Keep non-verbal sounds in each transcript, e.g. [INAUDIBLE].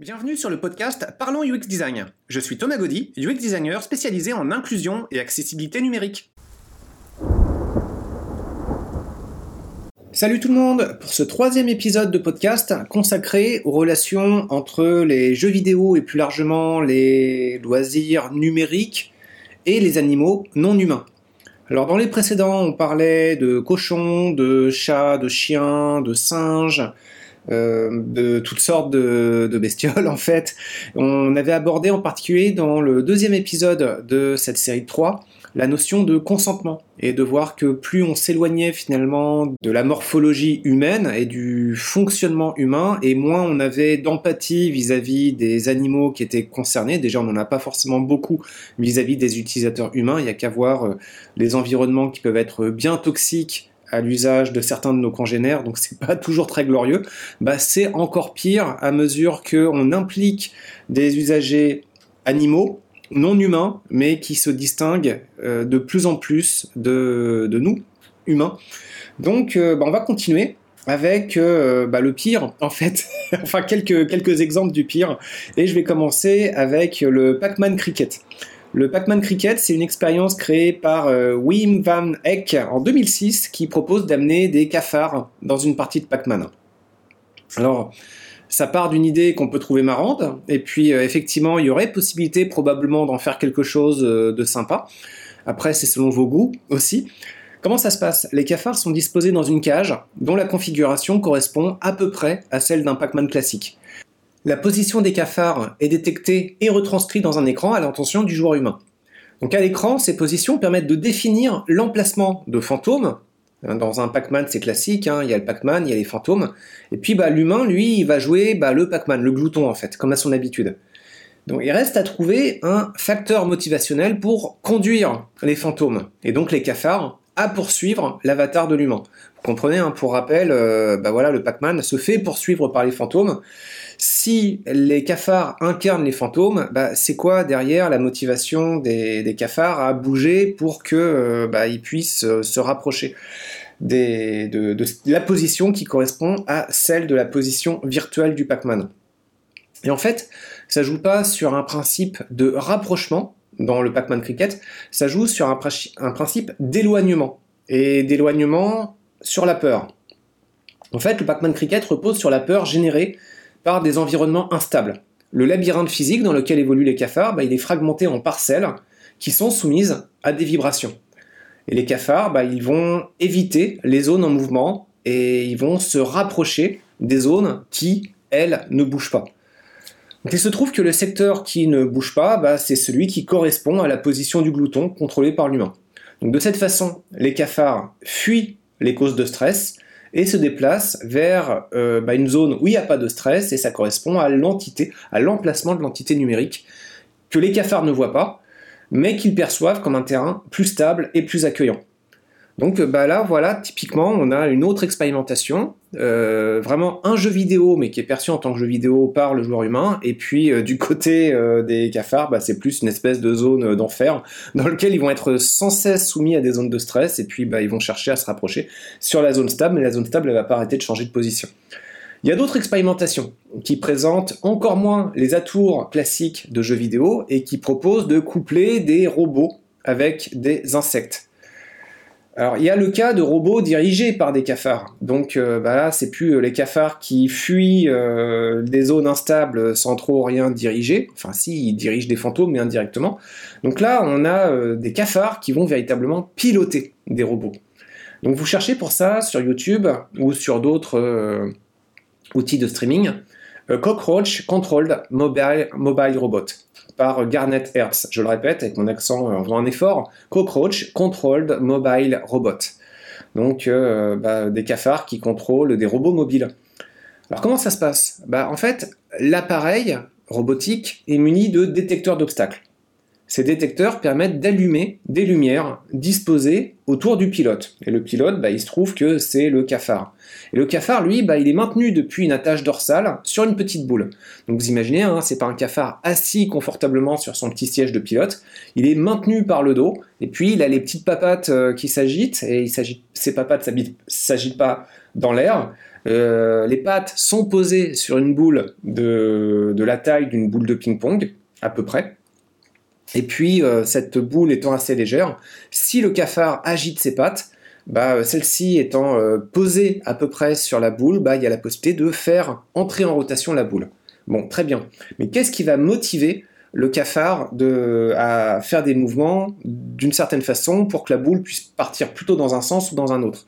Bienvenue sur le podcast Parlons UX Design. Je suis Thomas Gaudy, UX designer spécialisé en inclusion et accessibilité numérique. Salut tout le monde pour ce troisième épisode de podcast consacré aux relations entre les jeux vidéo et plus largement les loisirs numériques et les animaux non humains. Alors dans les précédents, on parlait de cochons, de chats, de chiens, de singes, de toutes sortes de, bestioles [LAUGHS] en fait. On avait abordé en particulier dans le deuxième épisode de cette série de 3 la notion de consentement et de voir que plus on s'éloignait finalement de la morphologie humaine et du fonctionnement humain et moins on avait d'empathie vis-à-vis des animaux qui étaient concernés. Déjà on n'en a pas forcément beaucoup vis-à-vis des utilisateurs humains, il n'y a qu'à voir euh, les environnements qui peuvent être bien toxiques à l'usage de certains de nos congénères, donc c'est [LAUGHS] pas toujours très glorieux, bah c'est encore pire à mesure qu'on implique des usagers animaux, non humains, mais qui se distinguent euh, de plus en plus de, nous, humains. Donc euh, bah, on va continuer avec euh, bah, le pire, [LAUGHS] en fait, enfin quelques, quelques exemples du pire, et je vais commencer avec le Pac-Man Cricket. Le Pac-Man Cricket, c'est une expérience créée par euh, Wim Van Eck en 2006 qui propose d'amener des cafards dans une partie de Pac-Man. Alors, ça part d'une idée qu'on peut trouver marrante, et puis euh, effectivement, il y aurait possibilité probablement d'en faire quelque chose euh, de sympa. Après, c'est selon vos goûts aussi. Comment ça se passe? Les cafards sont disposés dans une cage dont la configuration correspond à peu près à celle d'un Pac-Man classique. La position des cafards est détectée et retranscrite dans un écran à l'intention du joueur humain. Donc à l'écran, ces positions permettent de définir l'emplacement de fantômes. Dans un Pac-Man, c'est classique, hein, il y a le Pac-Man, il y a les fantômes. Et puis bah, l'humain, lui, va jouer bah, le Pac-Man, le glouton en fait, comme à son habitude. Donc il reste à trouver un facteur motivationnel pour conduire les fantômes, et donc les cafards, à poursuivre l'avatar de l'humain. Vous comprenez, hein, pour rappel, euh, bah voilà, le Pac-Man se fait poursuivre par les fantômes, si les cafards incarnent les fantômes, bah, c'est quoi derrière la motivation des, cafards à bouger pour que euh, bah, ils puissent euh, se rapprocher de, la position qui correspond à celle de la position virtuelle du Pac-Man? Et en fait, ça joue pas sur un principe de rapprochement dans le Pac-Man Cricket, ça joue sur un, principe d'éloignement et d'éloignement sur la peur. En fait, le Pac-Man Cricket repose sur la peur générée par des environnements instables. Le labyrinthe physique dans lequel évoluent les cafards, bah, il est fragmenté en parcelles qui sont soumises à des vibrations. Et les cafards, bah, ils vont éviter les zones en mouvement et ils vont se rapprocher des zones qui, elles, ne bougent pas. Il se trouve que le secteur qui ne bouge pas, bah, c'est celui qui correspond à la position du glouton contrôlé par l'humain. De cette façon, les cafards fuient les causes de stress et se déplace vers euh, bah, une zone où il n'y a pas de stress et ça correspond à l'entité, à l'emplacement de l'entité numérique que les cafards ne voient pas, mais qu'ils perçoivent comme un terrain plus stable et plus accueillant. Donc bah là, voilà, typiquement, on a une autre expérimentation, euh, vraiment un jeu vidéo, mais qui est perçu en tant que jeu vidéo par le joueur humain, et puis euh, du côté euh, des cafards, bah, c'est plus une espèce de zone d'enfer, dans lequel ils vont être sans cesse soumis à des zones de stress, et puis bah, ils vont chercher à se rapprocher sur la zone stable, mais la zone stable, elle va pas arrêter de changer de position. Il y a d'autres expérimentations qui présentent encore moins les atours classiques de jeux vidéo et qui proposent de coupler des robots avec des insectes. Alors, il y a le cas de robots dirigés par des cafards. Donc euh, bah là, c'est plus euh, les cafards qui fuient euh, des zones instables sans trop rien diriger. Enfin, si, ils dirigent des fantômes, mais indirectement. Donc là, on a des cafards qui vont véritablement piloter des robots. Donc vous cherchez pour ça sur YouTube ou sur d'autres outils de streaming. Cockroach Controlled Mobile, Mobile Robot par Garnet Hertz. Je le répète avec mon accent en faisant un effort. Cockroach Controlled Mobile Robot. Donc euh, bah, des cafards qui contrôlent des robots mobiles. Alors comment ça se passe? Bah, En fait, l'appareil robotique est muni de détecteurs d'obstacles. Ces détecteurs permettent d'allumer des lumières disposées autour du pilote. Et le pilote, bah, il se trouve que c'est le cafard. Et le cafard, lui, bah, il est maintenu depuis une attache dorsale sur une petite boule. Donc vous imaginez, hein, c'est pas un cafard assis confortablement sur son petit siège de pilote. Il est maintenu par le dos. Et puis il a les petites papates euh, qui s'agitent. Et il ces papates s'agitent pas dans l'air. les pattes sont posées sur une boule de la taille d'une boule de ping-pong, à peu près. Et puis, cette boule étant assez légère, si le cafard agite ses pattes, bah, celle-ci étant posée à peu près sur la boule, bah, il y a la possibilité de faire entrer en rotation la boule. Bon, très bien. Mais qu'est-ce qui va motiver le cafard à faire des mouvements d'une certaine façon pour que la boule puisse partir plutôt dans un sens ou dans un autre?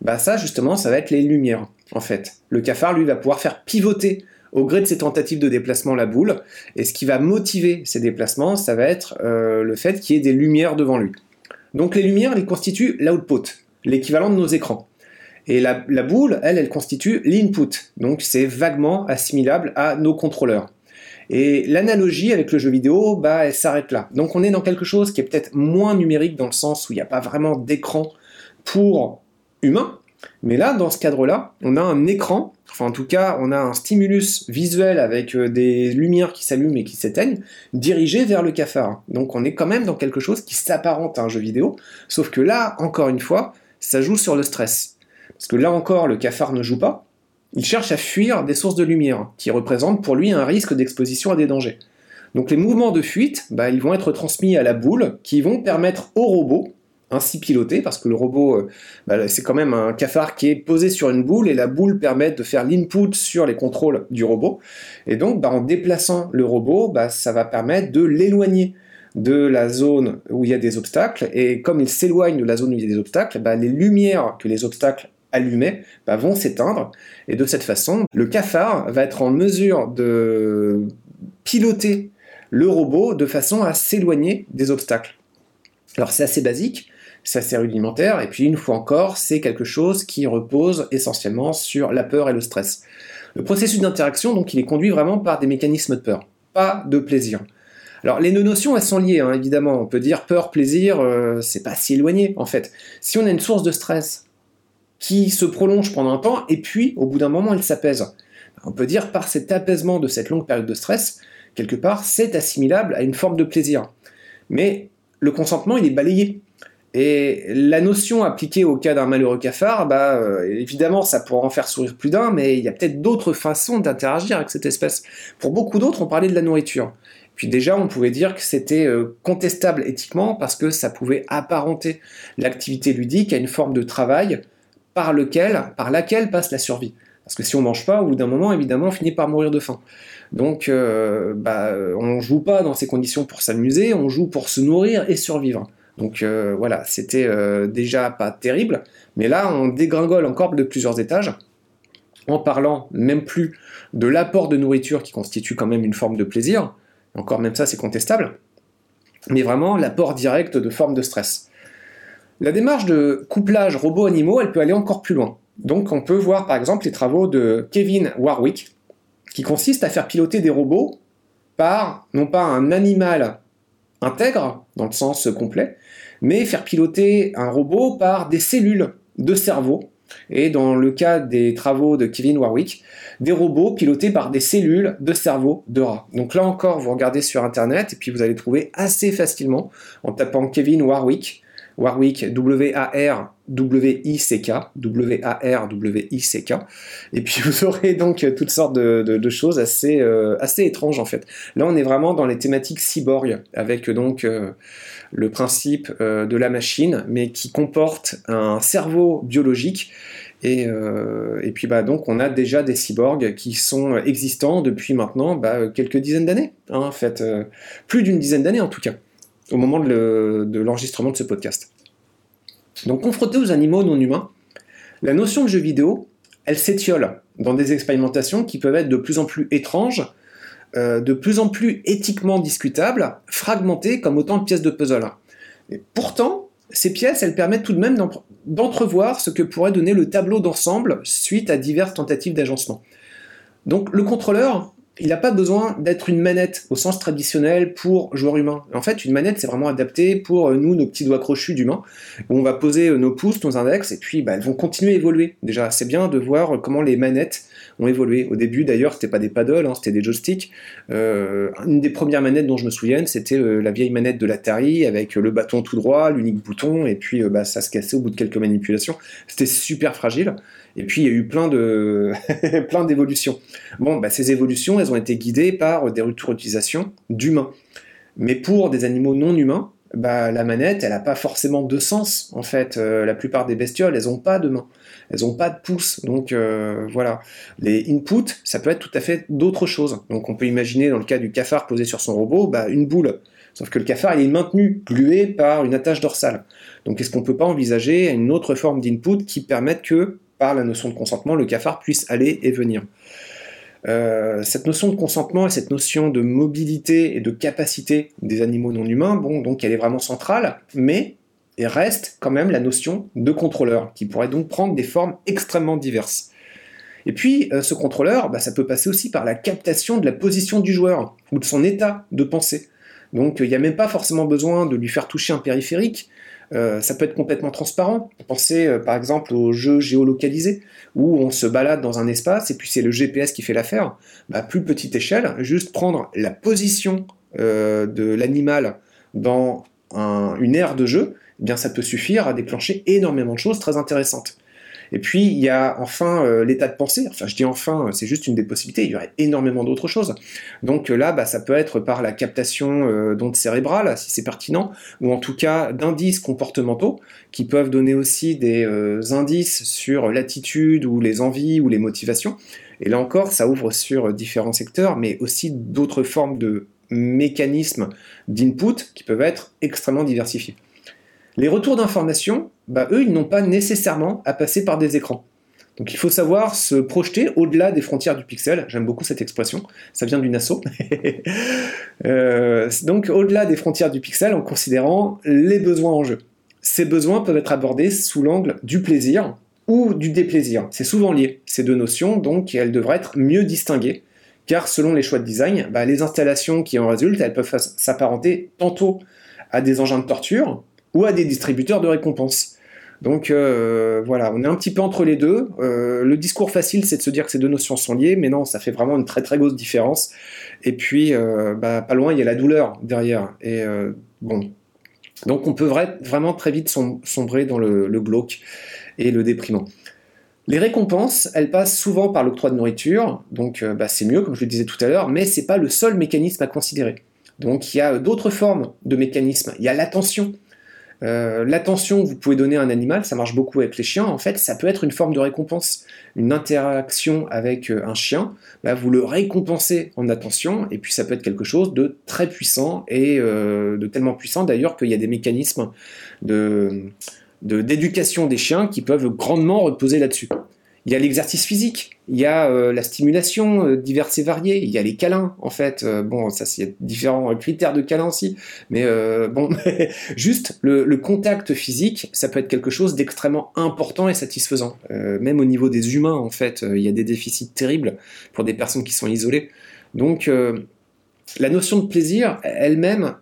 Bah ça, justement, ça va être les lumières, en fait. Le cafard, lui, va pouvoir faire pivoter au gré de ses tentatives de déplacement la boule, et ce qui va motiver ces déplacements, ça va être euh, le fait qu'il y ait des lumières devant lui. Donc les lumières, elles constituent l'output, l'équivalent de nos écrans. Et la, boule, elle, elle constitue l'input. Donc c'est vaguement assimilable à nos contrôleurs. Et l'analogie avec le jeu vidéo, bah, elle s'arrête là. Donc on est dans quelque chose qui est peut-être moins numérique dans le sens où il n'y a pas vraiment d'écran pour humains. Mais là, dans ce cadre-là, on a un écran, enfin en tout cas, on a un stimulus visuel avec euh, des lumières qui s'allument et qui s'éteignent, dirigé vers le cafard. Donc on est quand même dans quelque chose qui s'apparente à un jeu vidéo, sauf que là, encore une fois, ça joue sur le stress. Parce que là encore, le cafard ne joue pas. Il cherche à fuir des sources de lumière, qui représentent pour lui un risque d'exposition à des dangers. Donc les mouvements de fuite, bah, ils vont être transmis à la boule, qui vont permettre au robot, ainsi piloté, parce que le robot, euh, bah, c'est quand même un cafard qui est posé sur une boule, et la boule permet de faire l'input sur les contrôles du robot. Et donc, bah, en déplaçant le robot, ça va permettre de l'éloigner de la zone où il y a des obstacles, et comme il s'éloigne de la zone où il y a des obstacles, les lumières que les obstacles allumés bah, vont s'éteindre. Et de cette façon, le cafard va être en mesure de piloter le robot de façon à s'éloigner des obstacles. Alors c'est assez basique, c'est assez rudimentaire, et puis une fois encore, c'est quelque chose qui repose essentiellement sur la peur et le stress. Le processus d'interaction, donc, il est conduit vraiment par des mécanismes de peur, pas de plaisir. Alors les deux notions, elles sont liées, hein, évidemment. On peut dire peur, plaisir, euh, c'est pas si éloigné en fait. Si on a une source de stress qui se prolonge pendant un temps, et puis au bout d'un moment, elle s'apaise. On peut dire par cet apaisement de cette longue période de stress, quelque part, c'est assimilable à une forme de plaisir. Mais le consentement, il est balayé. Et la notion appliquée au cas d'un malheureux cafard, bah, euh, évidemment, ça pourrait en faire sourire plus d'un, mais il y a peut-être d'autres façons d'interagir avec cette espèce. Pour beaucoup d'autres, on parlait de la nourriture. Puis déjà, on pouvait dire que c'était euh, contestable éthiquement parce que ça pouvait apparenter l'activité ludique à une forme de travail par lequel, par laquelle passe la survie. Parce que si on mange pas, au bout d'un moment, évidemment, on finit par mourir de faim. Donc, euh, bah, on joue pas dans ces conditions pour s'amuser, on joue pour se nourrir et survivre. Donc euh, voilà, c'était euh, déjà pas terrible, mais là, on dégringole encore de plusieurs étages, en parlant même plus de l'apport de nourriture qui constitue quand même une forme de plaisir. Encore même ça, c'est contestable, mais vraiment l'apport direct de formes de stress. La démarche de couplage robot-animaux, elle peut aller encore plus loin. Donc on peut voir par exemple les travaux de Kevin Warwick, qui consistent à faire piloter des robots par non pas un animal intègre, dans le sens complet, mais faire piloter un robot par des cellules de cerveau. Et dans le cas des travaux de Kevin Warwick, des robots pilotés par des cellules de cerveau de rat. Donc là encore, vous regardez sur Internet et puis vous allez trouver assez facilement en tapant Kevin Warwick Warwick, W-A-R-W-I-C-K, W-A-R-W-I-C-K. Et puis vous aurez donc toutes sortes de, choses assez, euh, assez étranges en fait. Là, on est vraiment dans les thématiques cyborg, avec donc euh, le principe euh, de la machine, mais qui comporte un cerveau biologique. Et, et, puis bah donc on a déjà des cyborgs qui sont existants depuis maintenant bah, quelques dizaines d'années, hein, en fait, plus d'une dizaine d'années en tout cas au moment de l'enregistrement de ce podcast. Donc confronté aux animaux non humains, la notion de jeu vidéo, elle s'étiole dans des expérimentations qui peuvent être de plus en plus étranges, euh, de plus en plus éthiquement discutables, fragmentées comme autant de pièces de puzzle. Et pourtant, ces pièces, elles permettent tout de même d'entrevoir ce que pourrait donner le tableau d'ensemble suite à diverses tentatives d'agencement. Donc le contrôleur, il n'a pas besoin d'être une manette au sens traditionnel pour joueur humain. En fait, une manette, c'est vraiment adapté pour euh, nous, nos petits doigts crochus d'humains, où on va poser euh, nos pouces, nos index, et puis bah, elles vont continuer à évoluer. Déjà, c'est bien de voir comment les manettes ont évolué. Au début, d'ailleurs, c'était pas des paddles, hein, c'était des joysticks. Euh, une des premières manettes dont je me souviens, c'était la vieille manette de l'Atari avec le bâton tout droit, l'unique bouton, et puis bah, ça se cassait au bout de quelques manipulations. C'était super fragile. Et puis il y a eu plein de [LAUGHS] plein d'évolutions. Bon, bah, ces évolutions, elles ont été guidées par des retours d'utilisation d'humains. Mais pour des animaux non humains, bah, la manette, elle n'a pas forcément de sens, en fait. Euh, la plupart des bestioles, elles n'ont pas de main, elles n'ont pas de pouce. Donc euh, voilà, les inputs, ça peut être tout à fait d'autres choses. Donc on peut imaginer, dans le cas du cafard posé sur son robot, bah, une boule. Sauf que le cafard, il est maintenu, glué par une attache dorsale. Donc est-ce qu'on ne peut pas envisager une autre forme d'input qui permette que, la notion de consentement, le cafard puisse aller et venir euh, cette notion de consentement et cette notion de mobilité et de capacité des animaux non humains, bon, donc elle est vraiment centrale, mais reste quand même la notion de contrôleur, qui pourrait donc prendre des formes extrêmement diverses. Et puis, euh, ce contrôleur, bah, ça peut passer aussi par la captation de la position du joueur, ou de son état de pensée. Donc, il n'y a même pas forcément besoin de lui faire toucher un périphérique, euh, ça peut être complètement transparent. Pensez euh, par exemple aux jeux géolocalisés, où on se balade dans un espace et puis c'est le GPS qui fait l'affaire. Bah, plus petite échelle, juste prendre la position euh, de l'animal dans une aire de jeu, eh bien ça peut suffire à déclencher énormément de choses très intéressantes. Et puis, il y a enfin euh, l'état de pensée. Enfin, je dis enfin, c'est juste une des possibilités. Il y aurait énormément d'autres choses. Donc euh, là, bah, ça peut être par la captation euh, d'ondes cérébrales, si c'est pertinent, ou en tout cas d'indices comportementaux qui peuvent donner aussi des indices sur l'attitude ou les envies ou les motivations. Et là encore, ça ouvre sur différents secteurs, mais aussi d'autres formes de mécanismes d'input qui peuvent être extrêmement diversifiés. Les retours d'informations, bah, eux, ils n'ont pas nécessairement à passer par des écrans. Donc il faut savoir se projeter au-delà des frontières du pixel. J'aime beaucoup cette expression, ça vient d'une asso. [LAUGHS] Euh, donc au-delà des frontières du pixel en considérant les besoins en jeu. Ces besoins peuvent être abordés sous l'angle du plaisir ou du déplaisir. C'est souvent lié, ces deux notions, donc elles devraient être mieux distinguées, car selon les choix de design, bah, les installations qui en résultent, elles peuvent s'apparenter tantôt à des engins de torture, ou à des distributeurs de récompenses. Donc euh, voilà, on est un petit peu entre les deux. Euh, le discours facile, c'est de se dire que ces deux notions sont liées, mais non, ça fait vraiment une très très grosse différence. Et puis, euh, bah, pas loin, il y a la douleur derrière. Et bon, donc on peut vraiment très vite sombrer dans le, glauque et le déprimant. Les récompenses, elles passent souvent par l'octroi de nourriture, donc bah, c'est mieux, comme je le disais tout à l'heure, mais c'est pas le seul mécanisme à considérer. Donc il y a d'autres formes de mécanismes. Il y a l'attention. Euh, l'attention que vous pouvez donner à un animal, ça marche beaucoup avec les chiens, en fait, ça peut être une forme de récompense. Une interaction avec euh, un chien, bah, vous le récompensez en attention, et puis ça peut être quelque chose de très puissant, et euh, de tellement puissant d'ailleurs qu'il y a des mécanismes de d'éducation des chiens qui peuvent grandement reposer là-dessus. Il y a l'exercice physique, il y a euh, la stimulation euh, diverse et variée, il y a les câlins en fait. Euh, bon, ça a différents critères de câlins aussi, mais bon, [LAUGHS] juste le, le, contact physique, ça peut être quelque chose d'extrêmement important et satisfaisant. même au niveau des humains en fait, il y a des déficits terribles pour des personnes qui sont isolées. Donc la notion de plaisir elle-même,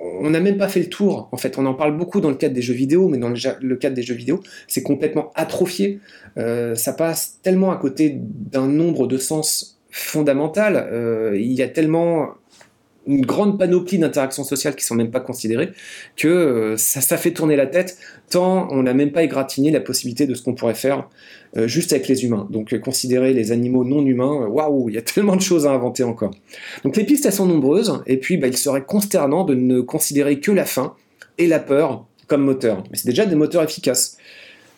on n'a même pas fait le tour. En fait, on en parle beaucoup dans le cadre des jeux vidéo, mais dans le, cadre des jeux vidéo, c'est complètement atrophié. Euh, ça passe tellement à côté d'un nombre de sens fondamental. Euh, il y a tellement une grande panoplie d'interactions sociales qui sont même pas considérées, que euh, ça, fait tourner la tête, tant on n'a même pas égratigné la possibilité de ce qu'on pourrait faire euh, juste avec les humains. Donc euh, considérer les animaux non humains, waouh, il y a [LAUGHS] tellement de choses à inventer encore. Donc les pistes, elles sont nombreuses, et puis bah, il serait consternant de ne considérer que la faim et la peur comme moteur. Mais c'est déjà des moteurs efficaces.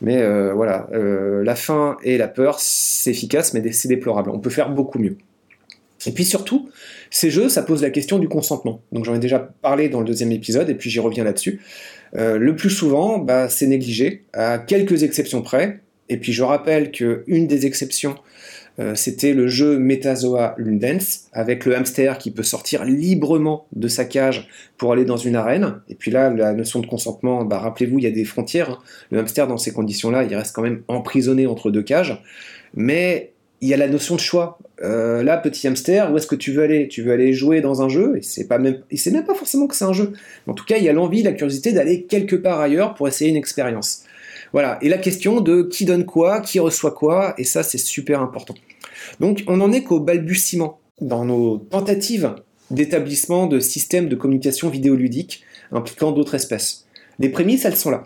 Mais voilà, la faim et la peur, c'est efficace, mais c'est déplorable. On peut faire beaucoup mieux. Et puis surtout, ces jeux, ça pose la question du consentement. Donc j'en ai déjà parlé dans le deuxième épisode, et puis j'y reviens là-dessus. Euh, le plus souvent, bah, c'est négligé, à quelques exceptions près. Et puis je rappelle qu'une des exceptions, euh, c'était le jeu Metazoa Lundens, avec le hamster qui peut sortir librement de sa cage pour aller dans une arène. Et puis là, la notion de consentement, bah, rappelez-vous, il y a des frontières. Le hamster, dans ces conditions-là, il reste quand même emprisonné entre deux cages. Mais il y a la notion de choix. Euh, là, petit hamster, où est-ce que tu veux aller? Tu veux aller jouer dans un jeu, et c'est pas même, et c'est même pas forcément que c'est un jeu. En tout cas, il y a l'envie, la curiosité d'aller quelque part ailleurs pour essayer une expérience. Voilà. Et la question de qui donne quoi, qui reçoit quoi, et ça, c'est super important. Donc, on en est qu'au balbutiement dans nos tentatives d'établissement de systèmes de communication vidéoludique impliquant d'autres espèces. Les prémices, elles sont là.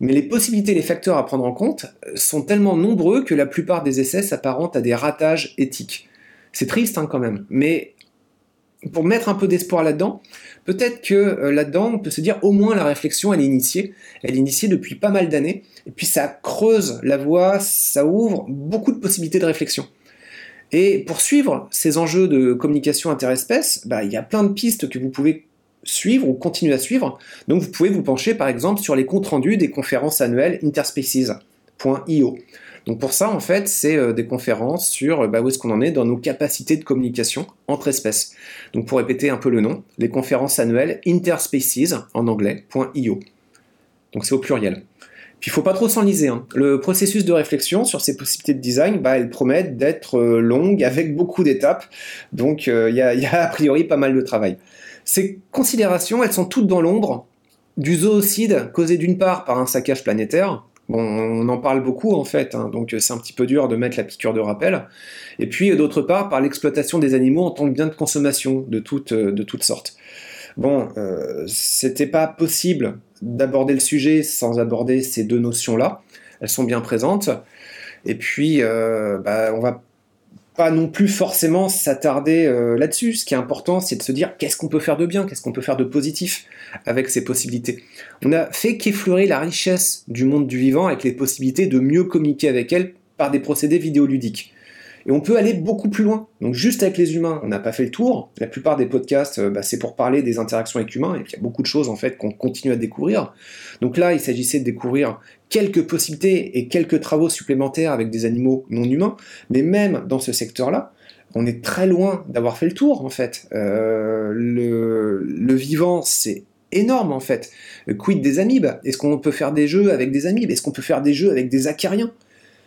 Mais les possibilités, les facteurs à prendre en compte sont tellement nombreux que la plupart des essais s'apparentent à des ratages éthiques. C'est triste hein, quand même, mais pour mettre un peu d'espoir là-dedans, peut-être que euh, là-dedans, on peut se dire au moins la réflexion, elle est initiée. Elle est initiée depuis pas mal d'années. Et puis ça creuse la voie, ça ouvre beaucoup de possibilités de réflexion. Et pour suivre ces enjeux de communication interespèces, bah, il y a plein de pistes que vous pouvez suivre ou continuer à suivre. Donc vous pouvez vous pencher par exemple sur les comptes rendus des conférences annuelles interspecies.io. Donc pour ça, en fait, c'est euh, des conférences sur euh, bah, où est-ce qu'on en est dans nos capacités de communication entre espèces. Donc pour répéter un peu le nom, les conférences annuelles interspecies en anglais .io. Donc c'est au pluriel. Puis il faut pas trop s'enliser. Hein. Le processus de réflexion sur ces possibilités de design, bah, elles promettent d'être euh, longues avec beaucoup d'étapes. Donc il y, a a priori pas mal de travail. Ces considérations, elles sont toutes dans l'ombre du zoocide causé d'une part par un saccage planétaire, Bon, on en parle beaucoup en fait, hein, donc c'est un petit peu dur de mettre la piqûre de rappel. Et puis d'autre part, par l'exploitation des animaux en tant que bien de consommation de toutes, de toutes sortes. Bon, euh, c'était pas possible d'aborder le sujet sans aborder ces deux notions-là. Elles sont bien présentes. Et puis, euh, bah, on va pas non plus forcément s'attarder euh, là-dessus. Ce qui est important, c'est de se dire qu'est-ce qu'on peut faire de bien, qu'est-ce qu'on peut faire de positif avec ces possibilités. On a fait qu'effleurer la richesse du monde du vivant avec les possibilités de mieux communiquer avec elle par des procédés vidéoludiques. Et on peut aller beaucoup plus loin. Donc juste avec les humains, on n'a pas fait le tour. La plupart des podcasts, euh, bah, c'est pour parler des interactions avec humains, et puis il y a beaucoup de choses en fait qu'on continue à découvrir. Donc là, il s'agissait de découvrir quelques possibilités et quelques travaux supplémentaires avec des animaux non humains, mais même dans ce secteur-là, on est très loin d'avoir fait le tour en fait. Euh, le, le vivant, c'est énorme en fait. Quid des amibes? Est-ce qu'on peut faire des jeux avec des amibes? Est-ce qu'on peut faire des jeux avec des acariens?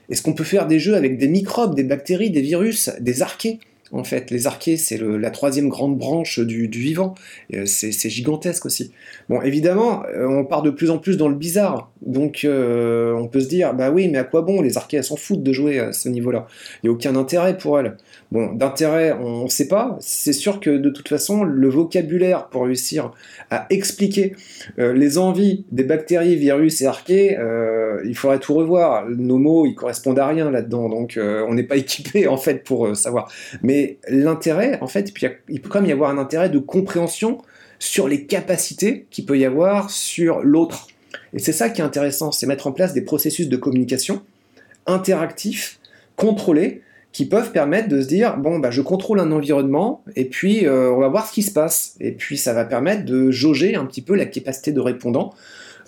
Est-ce qu'on peut faire des jeux avec des microbes, des bactéries, des virus, des archées? En fait. Les archées, c'est la troisième grande branche du, vivant. Euh, c'est gigantesque aussi. Bon, évidemment, euh, on part de plus en plus dans le bizarre. Donc, euh, on peut se dire, bah oui, mais à quoi bon? Les archées, elles s'en foutent de jouer à ce niveau-là. Il n'y a aucun intérêt pour elles. Bon, d'intérêt, on ne sait pas. C'est sûr que de toute façon, le vocabulaire pour réussir à expliquer les envies des bactéries, virus et archées, il faudrait tout revoir. Nos mots, ils correspondent à rien là-dedans. Donc, on n'est pas [LAUGHS] équipé, en fait, pour savoir. Mais l'intérêt, en fait, il peut quand même y avoir un intérêt de compréhension sur les capacités qu'il peut y avoir sur l'autre. Et c'est ça qui est intéressant, c'est mettre en place des processus de communication interactifs, contrôlés, qui peuvent permettre de se dire bon bah je contrôle un environnement et puis euh, on va voir ce qui se passe et puis ça va permettre de jauger un petit peu la capacité de répondant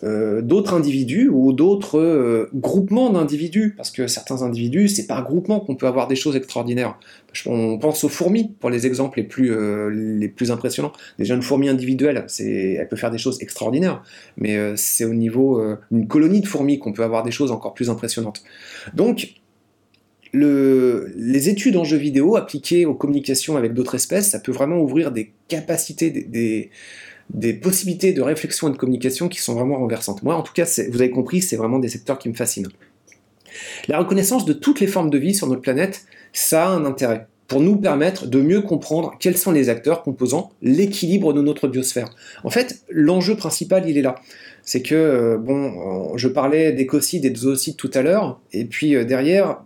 euh, d'autres individus ou d'autres euh, groupements d'individus, parce que certains individus, c'est par groupement qu'on peut avoir des choses extraordinaires. On pense aux fourmis pour les exemples les plus, euh, les plus impressionnants. Déjà une fourmi individuelle, elle peut faire des choses extraordinaires, mais c'est au niveau d'une colonie de fourmis qu'on peut avoir des choses encore plus impressionnantes. Donc, le, les études en jeux vidéo appliquées aux communications avec d'autres espèces, ça peut vraiment ouvrir des capacités, des possibilités de réflexion et de communication qui sont vraiment renversantes. Moi, en tout cas, vous avez compris, c'est vraiment des secteurs qui me fascinent. La reconnaissance de toutes les formes de vie sur notre planète, ça a un intérêt pour nous permettre de mieux comprendre quels sont les acteurs composant l'équilibre de notre biosphère. En fait, l'enjeu principal, il est là. C'est que, euh, bon, je parlais d'écocides et de zoocides tout à l'heure, et puis euh, derrière,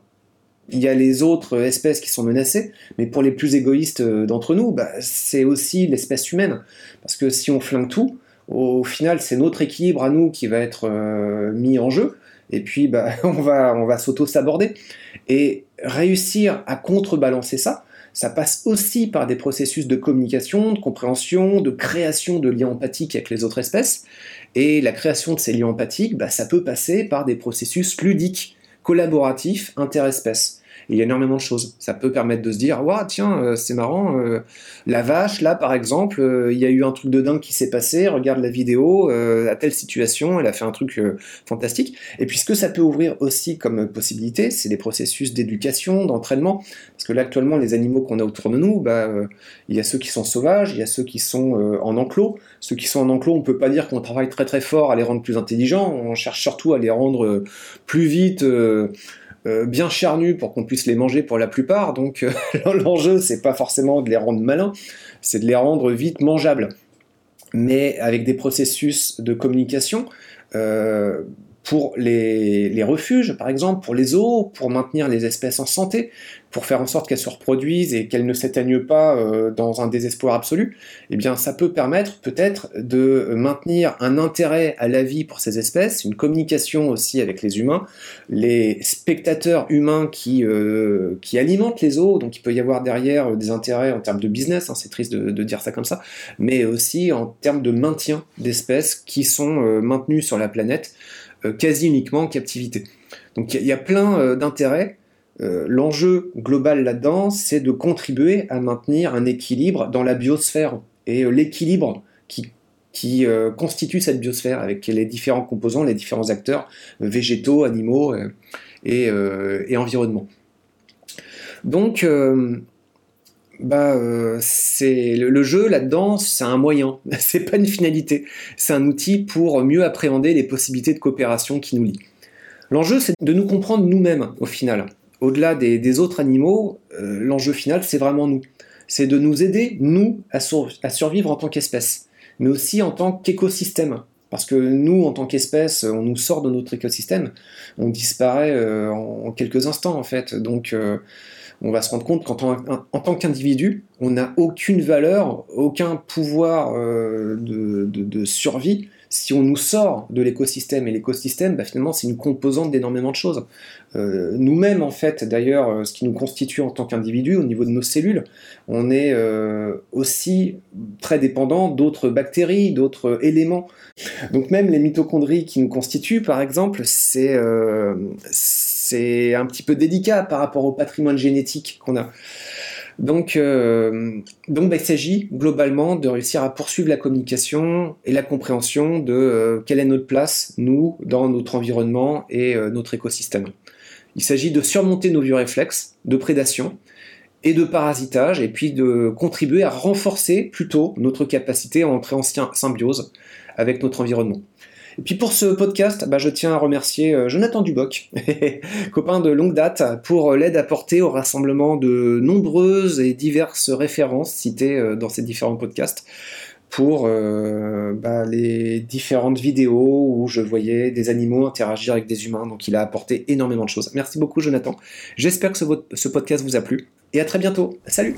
il y a les autres espèces qui sont menacées, mais pour les plus égoïstes euh, d'entre nous, bah, c'est aussi l'espèce humaine. Parce que si on flingue tout, au final, c'est notre équilibre à nous qui va être euh, mis en jeu, et puis bah, [LAUGHS] on va, s'auto-saborder. Et réussir à contrebalancer ça, ça passe aussi par des processus de communication, de compréhension, de création de liens empathiques avec les autres espèces. Et la création de ces liens empathiques, bah, ça peut passer par des processus ludiques collaboratif interespèce. Il y a énormément de choses. Ça peut permettre de se dire, waouh, tiens, euh, c'est marrant, euh, la vache, là, par exemple, euh, il y a eu un truc de dingue qui s'est passé, regarde la vidéo, à telle situation, elle a fait un truc fantastique. Et puis ce que ça peut ouvrir aussi comme possibilité, c'est des processus d'éducation, d'entraînement. Parce que là, actuellement, les animaux qu'on a autour de nous, bah, il y a ceux qui sont sauvages, il y a ceux qui sont en enclos. Ceux qui sont en enclos, on peut pas dire qu'on travaille très très fort à les rendre plus intelligents, on cherche surtout à les rendre plus vite euh, bien charnus pour qu'on puisse les manger pour la plupart. Donc euh, [LAUGHS] l'enjeu, c'est pas forcément de les rendre malins, c'est de les rendre vite mangeables. Mais avec des processus de communication, euh, pour les, les, refuges, par exemple, pour les eaux, pour maintenir les espèces en santé, pour faire en sorte qu'elles se reproduisent et qu'elles ne s'éteignent pas euh, dans un désespoir absolu, eh bien ça peut permettre peut-être de maintenir un intérêt à la vie pour ces espèces, une communication aussi avec les humains, les spectateurs humains qui, euh, qui alimentent les eaux, donc il peut y avoir derrière des intérêts en termes de business, hein, c'est triste de, dire ça comme ça, mais aussi en termes de maintien d'espèces qui sont euh, maintenues sur la planète euh, quasi uniquement en captivité. Donc il y, a plein euh, d'intérêts. Euh, l'enjeu global là-dedans, c'est de contribuer à maintenir un équilibre dans la biosphère et l'équilibre qui, qui constitue cette biosphère avec les différents composants, les différents acteurs végétaux, animaux et, environnement. Donc, bah, c'est le, jeu là-dedans, c'est un moyen, [LAUGHS] c'est pas une finalité, c'est un outil pour mieux appréhender les possibilités de coopération qui nous lient. L'enjeu, c'est de nous comprendre nous-mêmes au final. Au-delà des, autres animaux, euh, l'enjeu final, c'est vraiment nous. C'est de nous aider, nous, à, survivre en tant qu'espèce, mais aussi en tant qu'écosystème. Parce que nous, en tant qu'espèce, on nous sort de notre écosystème, on disparaît euh, en, quelques instants en fait. Donc, euh, on va se rendre compte qu'en en tant qu'individu, on n'a aucune valeur, aucun pouvoir de, survie si on nous sort de l'écosystème, et l'écosystème, bah, finalement, c'est une composante d'énormément de choses. Euh, nous-mêmes, en fait, d'ailleurs, euh, ce qui nous constitue en tant qu'individu, au niveau de nos cellules, on est euh, aussi très dépendant d'autres bactéries, d'autres éléments. Donc même les mitochondries qui nous constituent, par exemple, c'est un petit peu délicat par rapport au patrimoine génétique qu'on a. Donc, euh, bah, il s'agit globalement de réussir à poursuivre la communication et la compréhension de euh, quelle est notre place, nous, dans notre environnement et euh, notre écosystème. Il s'agit de surmonter nos vieux réflexes de prédation et de parasitage, et puis de contribuer à renforcer plutôt notre capacité à entrer en symbiose avec notre environnement. Et puis pour ce podcast, bah, je tiens à remercier euh, Jonathan Duboc, [LAUGHS] copain de longue date, pour euh, l'aide apportée au rassemblement de nombreuses et diverses références citées euh, dans ces différents podcasts pour bah, les différentes vidéos où je voyais des animaux interagir avec des humains. Donc il a apporté énormément de choses. Merci beaucoup Jonathan. J'espère que ce podcast vous a plu. Et à très bientôt. Salut